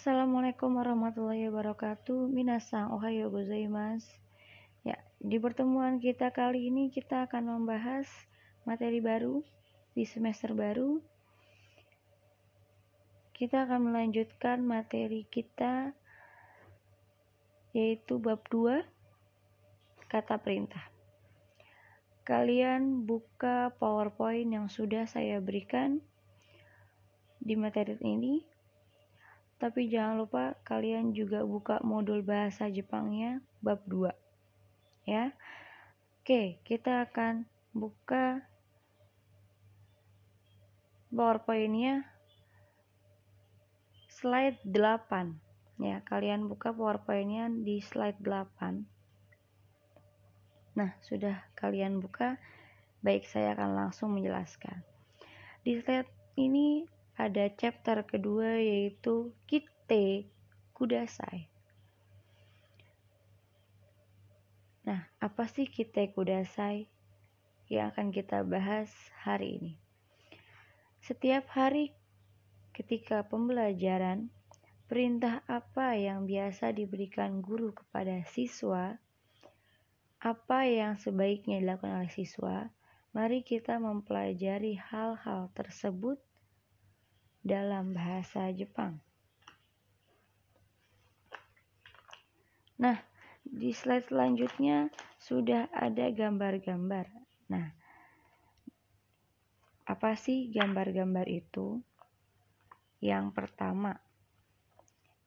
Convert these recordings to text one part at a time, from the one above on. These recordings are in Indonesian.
Assalamualaikum warahmatullahi wabarakatuh. Minasan ohayo gozaimasu. Ya, di pertemuan kita kali ini kita akan membahas materi baru di semester baru. Kita akan melanjutkan materi kita yaitu bab 2 kata perintah. Kalian buka PowerPoint yang sudah saya berikan di materi ini tapi jangan lupa kalian juga buka modul bahasa Jepangnya bab 2. Ya. Oke, kita akan buka PowerPoint-nya slide 8. Ya, kalian buka PowerPoint-nya di slide 8. Nah, sudah kalian buka, baik saya akan langsung menjelaskan. Di slide ini ada chapter kedua yaitu Kite Kudasai. Nah, apa sih Kite Kudasai yang akan kita bahas hari ini? Setiap hari ketika pembelajaran, perintah apa yang biasa diberikan guru kepada siswa, apa yang sebaiknya dilakukan oleh siswa, mari kita mempelajari hal-hal tersebut dalam bahasa Jepang. Nah, di slide selanjutnya sudah ada gambar-gambar. Nah, apa sih gambar-gambar itu? Yang pertama,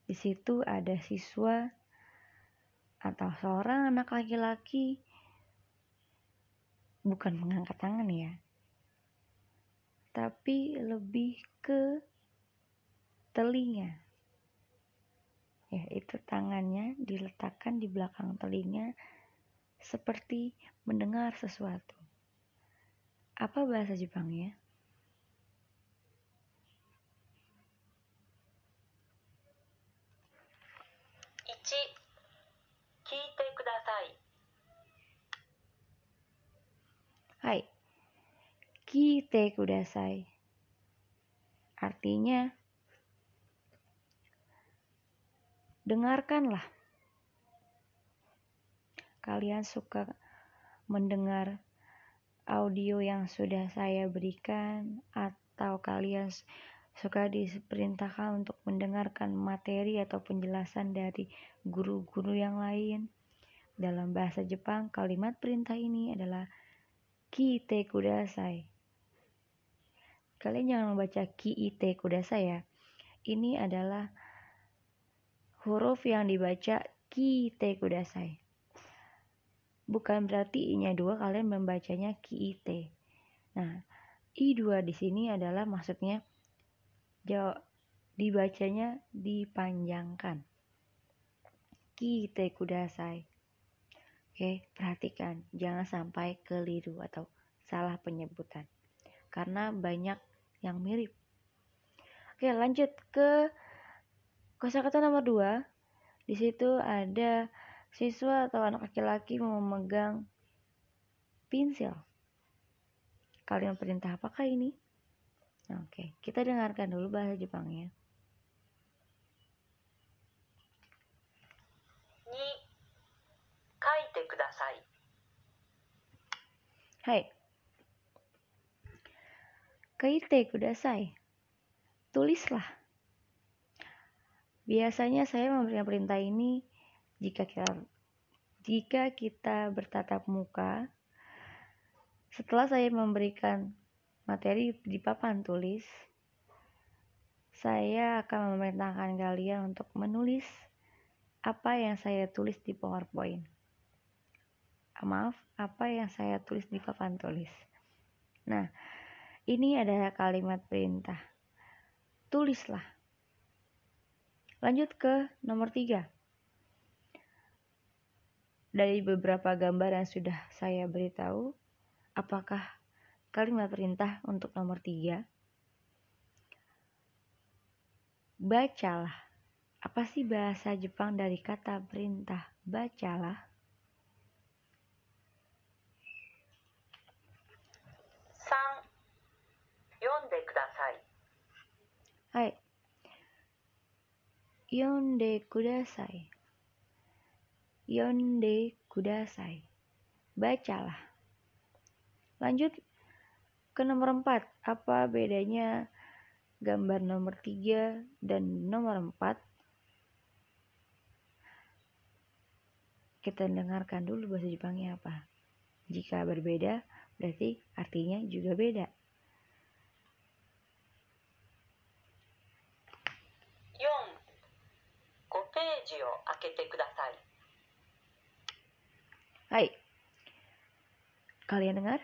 di situ ada siswa atau seorang anak laki-laki bukan mengangkat tangan ya, tapi lebih ke telinga. Ya, itu tangannya diletakkan di belakang telinga seperti mendengar sesuatu. Apa bahasa Jepangnya? Ichi, kite kudasai. Hai, kite kudasai. Artinya, dengarkanlah. Kalian suka mendengar audio yang sudah saya berikan atau kalian suka diperintahkan untuk mendengarkan materi atau penjelasan dari guru-guru yang lain. Dalam bahasa Jepang, kalimat perintah ini adalah kite kudasai. Kalian jangan membaca ki ite kudasai ya. Ini adalah huruf yang dibaca ki ite kudasai. Bukan berarti i-nya dua kalian membacanya ki ite. Nah, i dua di sini adalah maksudnya jauh dibacanya dipanjangkan. Ki ite kudasai. Oke, perhatikan jangan sampai keliru atau salah penyebutan. Karena banyak yang mirip. Oke, lanjut ke kosakata nomor 2. Di situ ada siswa atau anak laki-laki memegang pensil. Kalian perintah apakah ini? Oke, kita dengarkan dulu bahasa Jepangnya. Ni kaite kudasai. Hai, Kaite kudasai. Tulislah. Biasanya saya memberikan perintah ini jika kita jika kita bertatap muka. Setelah saya memberikan materi di papan tulis, saya akan memerintahkan kalian untuk menulis apa yang saya tulis di PowerPoint. Maaf, apa yang saya tulis di papan tulis. Nah, ini adalah kalimat perintah. Tulislah. Lanjut ke nomor tiga. Dari beberapa gambar yang sudah saya beritahu, apakah kalimat perintah untuk nomor tiga? Bacalah. Apa sih bahasa Jepang dari kata perintah bacalah? San, yonde kudasai. Yonde kudasai. Bacalah. Lanjut ke nomor 4. Apa bedanya gambar nomor 3 dan nomor 4? Kita dengarkan dulu bahasa Jepangnya apa. Jika berbeda, berarti artinya juga beda. けてください。 Hai. Kalian dengar?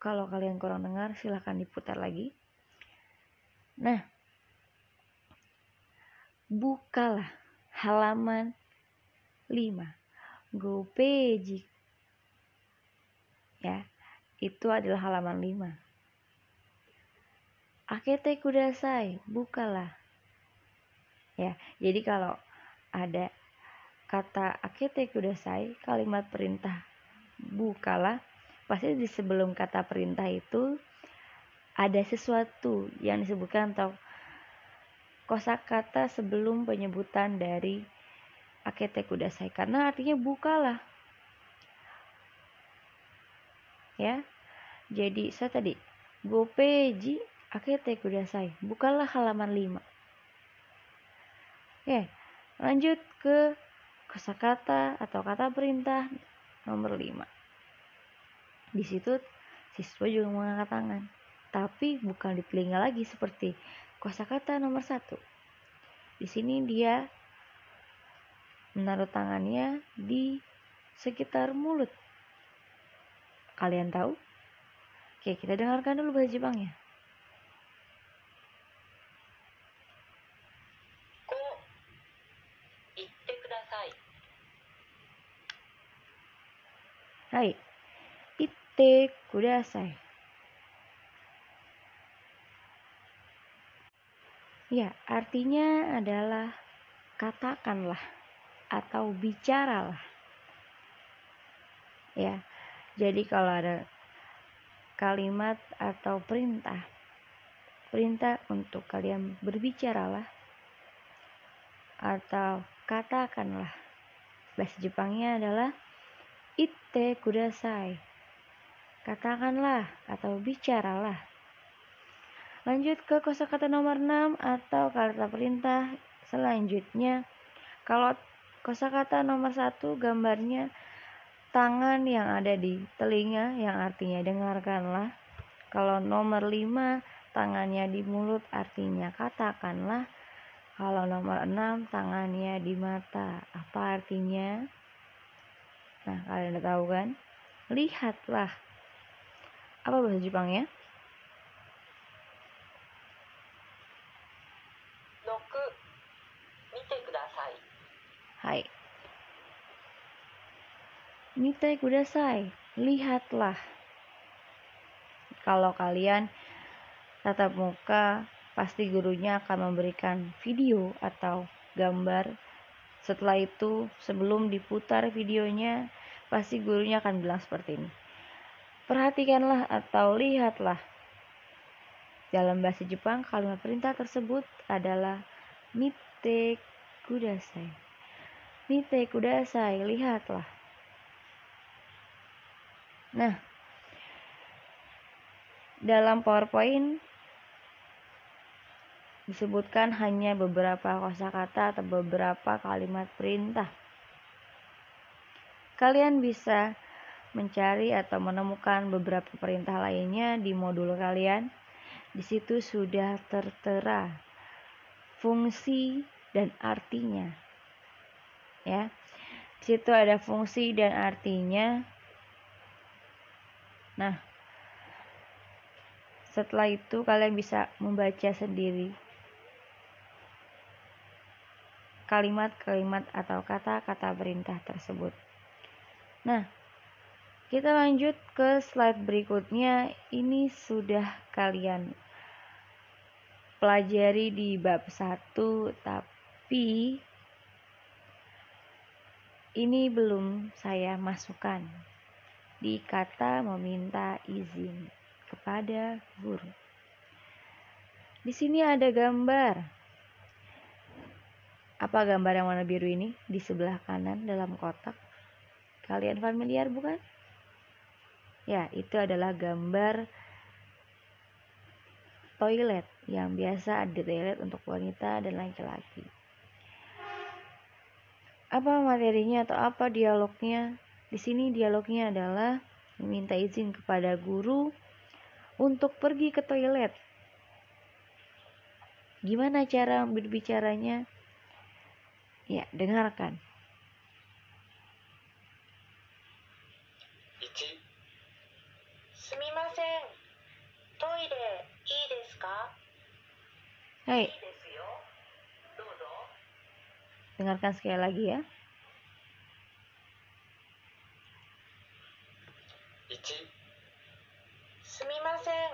Kalau kalian kurang dengar, silahkan diputar lagi. Nah, bukalah halaman 5. Gopeji. Ya, itu adalah halaman 5. Akete kudasai, bukalah. Ya, jadi kalau ada kata akete kudasai, kalimat perintah bukalah, pasti di sebelum kata perintah itu ada sesuatu yang disebutkan atau kosakata sebelum penyebutan dari akete kudasai karena artinya bukalah. Ya. Jadi saya tadi gopeji akete kudasai, bukalah halaman 5. Oke, lanjut ke kosakata atau kata perintah nomor 5. Di situ siswa juga mengangkat tangan, tapi bukan di telinga lagi seperti kosakata nomor 1. Di sini dia menaruh tangannya di sekitar mulut. Kalian tahu? Oke, kita dengarkan dulu bahasa Jepangnya. 5、言ってください。 Hai. Itte kudasai. Ya, artinya adalah katakanlah atau bicaralah. Ya. Jadi kalau ada kalimat atau perintah perintah untuk kalian berbicaralah atau katakanlah. Bahasa Jepangnya adalah itte kudasai. Katakanlah atau bicaralah. Lanjut ke kosakata nomor 6 atau kata perintah selanjutnya. Kalau kosakata nomor 1 gambarnya tangan yang ada di telinga yang artinya dengarkanlah. Kalau nomor 5 tangannya di mulut artinya katakanlah. Kalau nomor 6 tangannya di mata. Apa artinya? Nah, kalian udah tahu kan? Lihatlah. Apa bahasa Jepangnya? Mite kudasai. Hai. Mite kudasai. Lihatlah. Kalau kalian tatap muka pasti gurunya akan memberikan video atau gambar. Setelah itu, sebelum diputar videonya, pasti gurunya akan bilang seperti ini. Perhatikanlah atau lihatlah. Dalam bahasa Jepang, kalimat perintah tersebut adalah mite kudasai. Mite kudasai, lihatlah. Nah, dalam PowerPoint disebutkan hanya beberapa kosakata atau beberapa kalimat perintah. Kalian bisa mencari atau menemukan beberapa perintah lainnya di modul kalian. Di situ sudah tertera fungsi dan artinya. Ya. Di situ ada fungsi dan artinya. Nah, setelah itu kalian bisa membaca sendiri kalimat-kalimat atau kata-kata perintah tersebut. Nah, kita lanjut ke slide berikutnya. Ini sudah kalian pelajari di bab 1, tapi ini belum saya masukkan di kata meminta izin kepada guru. Di sini ada gambar Apa gambar yang warna biru ini di sebelah kanan dalam kotak? Kalian familiar bukan? Ya, itu adalah gambar toilet yang biasa ada toilet untuk wanita dan laki-laki. Apa materinya atau apa dialognya? Di sini dialognya adalah meminta izin kepada guru untuk pergi ke toilet. Gimana cara berbicaranya? Ya, dengarkan. Ichi. Sumimasen. Toire, ii desu ka? Hai. Dengarkan sekali lagi ya. Ichi. Sumimasen.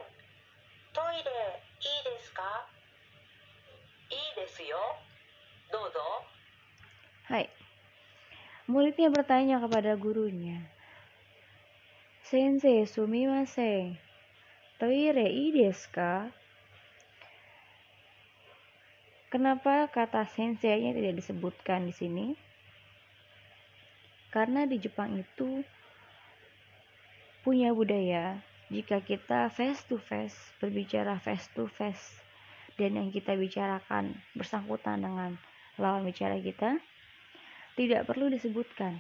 Toire, ii desu ka? Ii desu yo. Dozo. Hai. Muridnya bertanya kepada gurunya. Sensei sumimasen. Toire ii desu ka? Kenapa kata sensei-nya tidak disebutkan di sini? Karena di Jepang itu punya budaya jika kita face to face berbicara face to face dan yang kita bicarakan bersangkutan dengan lawan bicara kita tidak perlu disebutkan.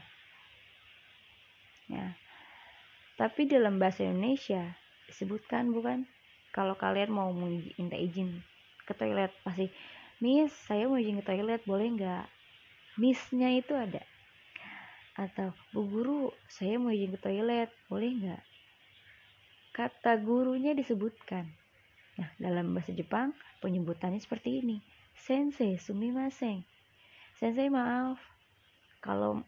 Ya. Tapi dalam bahasa Indonesia disebutkan bukan? Kalau kalian mau minta izin ke toilet pasti, Miss, saya mau izin ke toilet, boleh nggak? Missnya itu ada. Atau, Bu Guru, saya mau izin ke toilet, boleh nggak? Kata gurunya disebutkan. Nah, dalam bahasa Jepang, penyebutannya seperti ini. Sensei, sumimasen. Sensei, maaf, kalau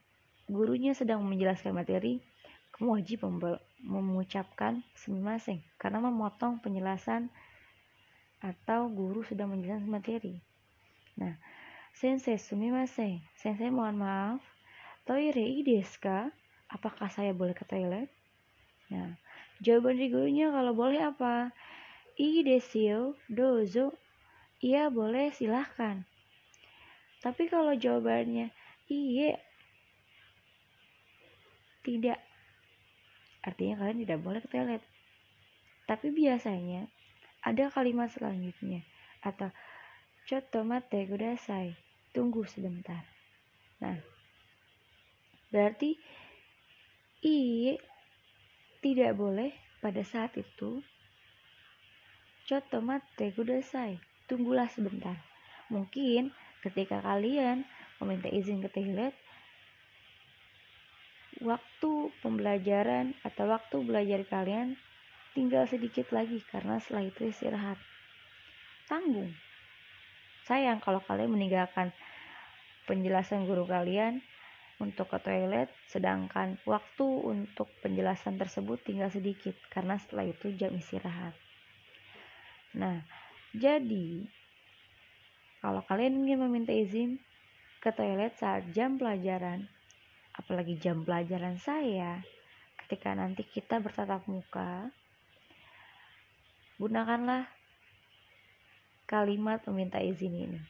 gurunya sedang menjelaskan materi, kamu wajib mengucapkan sumimasen karena memotong penjelasan atau guru sudah menjelaskan materi. Nah, sensei sumimasen, sensei mohon maaf, toire ii desu ka? Apakah saya boleh ke toilet? Nah, jawaban dari gurunya kalau boleh apa? Yo, dozo. Iya boleh, silahkan. Tapi kalau jawabannya iya, tidak. Artinya kalian tidak boleh ke toilet. Tapi biasanya ada kalimat selanjutnya atau Chotto mate kudasai. Tunggu sebentar. Nah, berarti i tidak boleh pada saat itu Chotto mate kudasai. Tunggulah sebentar. Mungkin ketika kalian meminta izin ke toilet, waktu pembelajaran atau waktu belajar kalian tinggal sedikit lagi karena setelah itu istirahat. Tanggung. Sayang kalau kalian meninggalkan penjelasan guru kalian untuk ke toilet sedangkan waktu untuk penjelasan tersebut tinggal sedikit karena setelah itu jam istirahat. Nah, jadi kalau kalian ingin meminta izin ke toilet saat jam pelajaran, apalagi jam pelajaran saya, ketika nanti kita bertatap muka, gunakanlah kalimat meminta izin ini.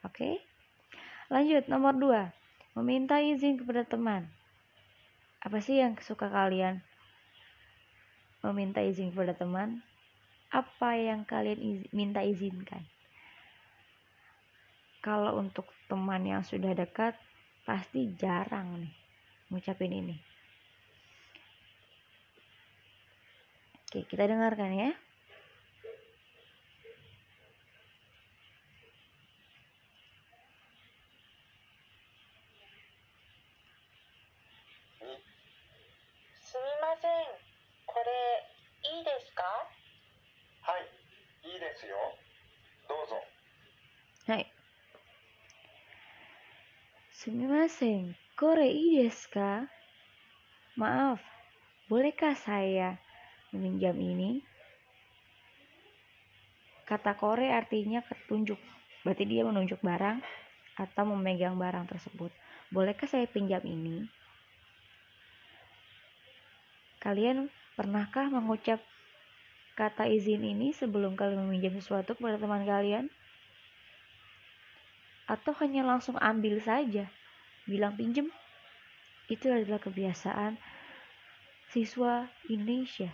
Oke? Lanjut, nomor dua. Meminta izin kepada teman. Apa sih yang suka kalian meminta izin kepada teman? Apa yang kalian iz minta izinkan? Kalau untuk teman yang sudah dekat, pasti jarang nih ngucapin ini. Oke, kita dengarkan ya. Hai. Sumimasen, kore ii desu ka? Maaf, bolehkah saya meminjam ini? Kata kore artinya ketunjuk. Berarti dia menunjuk barang atau memegang barang tersebut. Bolehkah saya pinjam ini? Kalian pernahkah mengucap kata izin ini sebelum kalian meminjam sesuatu kepada teman kalian? atau hanya langsung ambil saja, bilang pinjem. Itu adalah kebiasaan siswa Indonesia.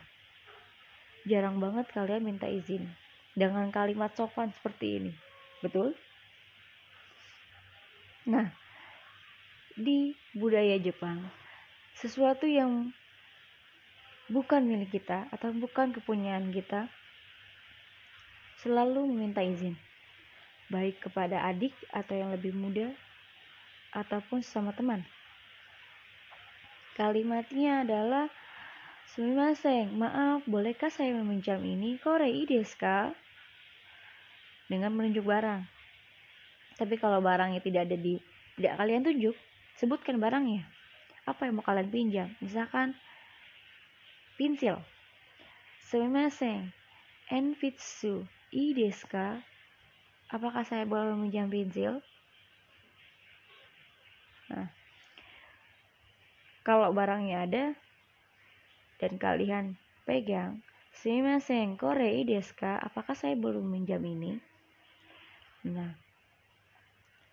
Jarang banget kalian minta izin dengan kalimat sopan seperti ini. Betul? Nah, di budaya Jepang, sesuatu yang bukan milik kita atau bukan kepunyaan kita selalu meminta izin baik kepada adik atau yang lebih muda ataupun sama teman. Kalimatnya adalah Sumimasen, maaf, bolehkah saya meminjam ini? Korei desu ka? Dengan menunjuk barang. Tapi kalau barangnya tidak ada di tidak kalian tunjuk, sebutkan barangnya. Apa yang mau kalian pinjam? Misalkan pensil. Sumimasen, enfitsu, i desu ka? Apakah saya boleh meminjam pensil? Kalau barangnya ada dan kalian pegang, Sumimasen, korei desu ka? Apakah saya boleh meminjam ini? Nah,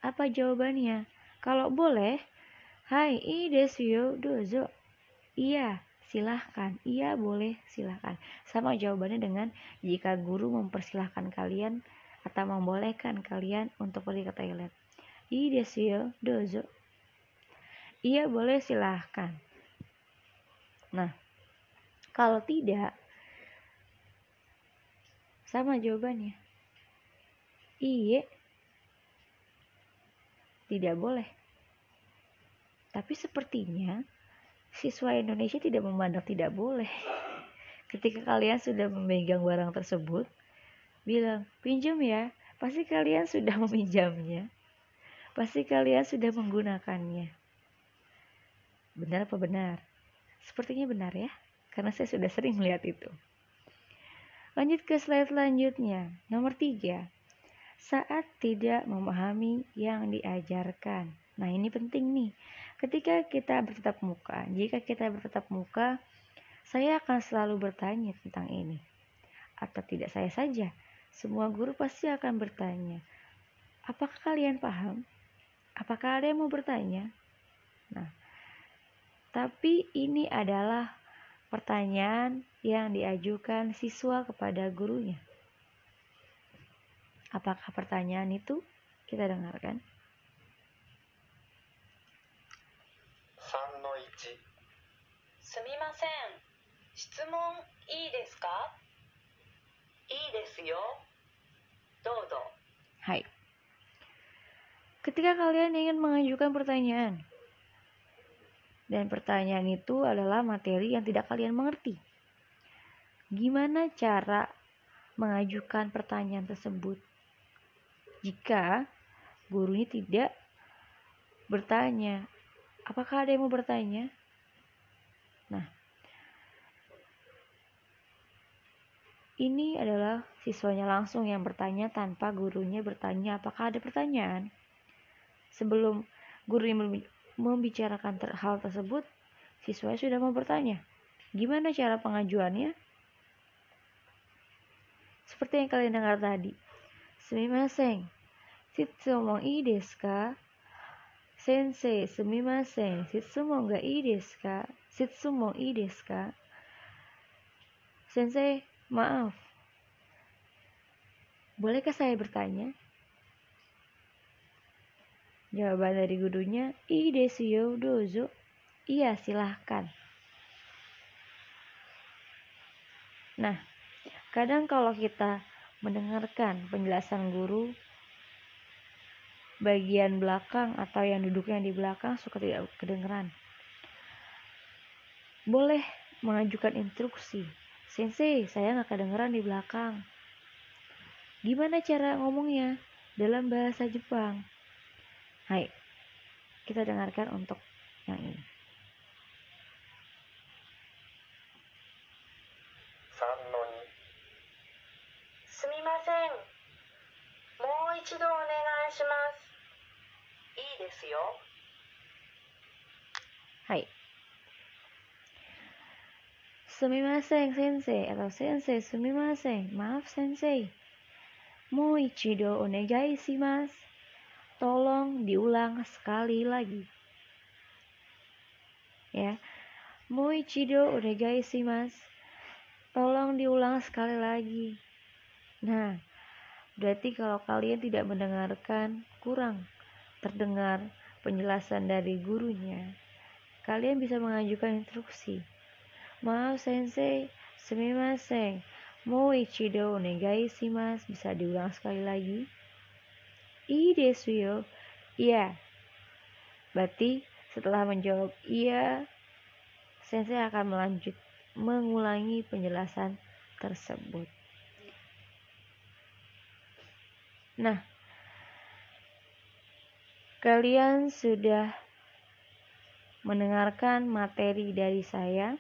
apa jawabannya? Kalau boleh, hai i desu dozo. Iya, silahkan. Iya, boleh, silahkan. Sama jawabannya dengan jika guru mempersilahkan kalian atau membolehkan kalian untuk pergi ke toilet. Ii desu dozo. Iya boleh silahkan. Nah, kalau tidak, sama jawabannya. Iya, tidak boleh. Tapi sepertinya siswa Indonesia tidak memandang tidak boleh. Ketika kalian sudah memegang barang tersebut, bilang, pinjam ya, pasti kalian sudah meminjamnya. Pasti kalian sudah menggunakannya. Benar apa benar? Sepertinya benar ya, karena saya sudah sering melihat itu. Lanjut ke slide selanjutnya, nomor tiga. Saat tidak memahami yang diajarkan. Nah ini penting nih. Ketika kita bertetap muka, jika kita bertetap muka, saya akan selalu bertanya tentang ini. Atau tidak saya saja, semua guru pasti akan bertanya, apakah kalian paham? Apakah ada yang mau bertanya? Nah, tapi ini adalah pertanyaan yang diajukan siswa kepada gurunya. Apakah pertanyaan itu? Kita dengarkan. 3の1すみません質問いいですかいいですよどうぞ Hai. Ketika kalian ingin mengajukan pertanyaan, dan pertanyaan itu adalah materi yang tidak kalian mengerti. Gimana cara mengajukan pertanyaan tersebut? Jika gurunya tidak bertanya, apakah ada yang mau bertanya? Nah, ini adalah siswanya langsung yang bertanya tanpa gurunya bertanya apakah ada pertanyaan. Sebelum gurunya membicarakan ter hal tersebut, siswa sudah mau bertanya, gimana cara pengajuannya? Seperti yang kalian dengar tadi. Sumimasen, shitsumon ii desu ka? Sensei, sumimasen, shitsumon ga ii desu ka? Shitsumon ii desu ka? Sensei, maaf. Bolehkah saya bertanya? Jawaban dari gurunya, ii desu yo dozo. Iya, silahkan. Nah, kadang kalau kita mendengarkan penjelasan guru bagian belakang atau yang duduknya di belakang suka tidak kedengeran. Boleh mengajukan instruksi. Sensei, saya nggak kedengeran di belakang. Gimana cara ngomongnya dalam bahasa Jepang? Hai, kita dengarkan untuk yang ini. 3の2すみませんもう一度お願いしますいいですよ Hai. Sumimasen sensei atau sensei sumimasen. Maaf sensei. Mo ichido onegai shimasu. Tolong diulang sekali lagi. Ya. Moichido mas. Tolong diulang sekali lagi. Nah, berarti kalau kalian tidak mendengarkan, kurang terdengar penjelasan dari gurunya. Kalian bisa mengajukan instruksi. Maaf sensei, sumimasen. Moichido mas Bisa diulang sekali lagi. I desu yo. Iya. Berarti setelah menjawab iya, sensei akan melanjut mengulangi penjelasan tersebut. Nah, kalian sudah mendengarkan materi dari saya.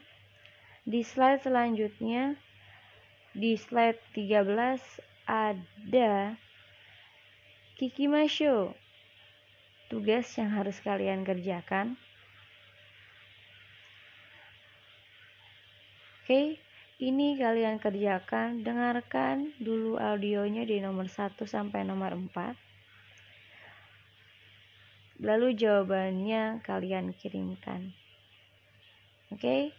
Di slide selanjutnya, di slide 13 ada Kikimasho. Tugas yang harus kalian kerjakan. Oke, ini kalian kerjakan. Dengarkan dulu audionya di nomor 1 sampai nomor 4. Lalu jawabannya kalian kirimkan. Oke?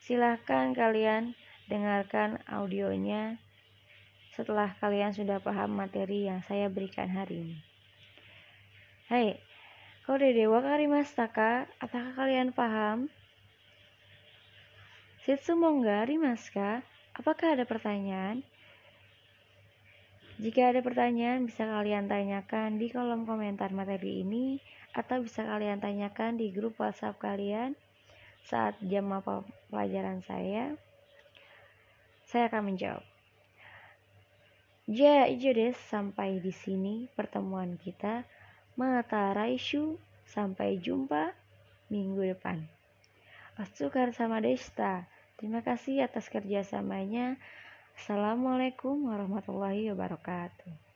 Silahkan kalian dengarkan audionya setelah kalian sudah paham materi yang saya berikan hari ini. Hai, kode dewa karimastaka, apakah kalian paham? Sitsumonga Rimaska, apakah ada pertanyaan? Jika ada pertanyaan, bisa kalian tanyakan di kolom komentar materi ini atau bisa kalian tanyakan di grup WhatsApp kalian saat jam apa pelajaran saya. Saya akan menjawab. Ja, des sampai di sini pertemuan kita. Mata Raishu, sampai jumpa minggu depan. Asukar sama Desta. Terima kasih atas kerjasamanya. Assalamualaikum warahmatullahi wabarakatuh.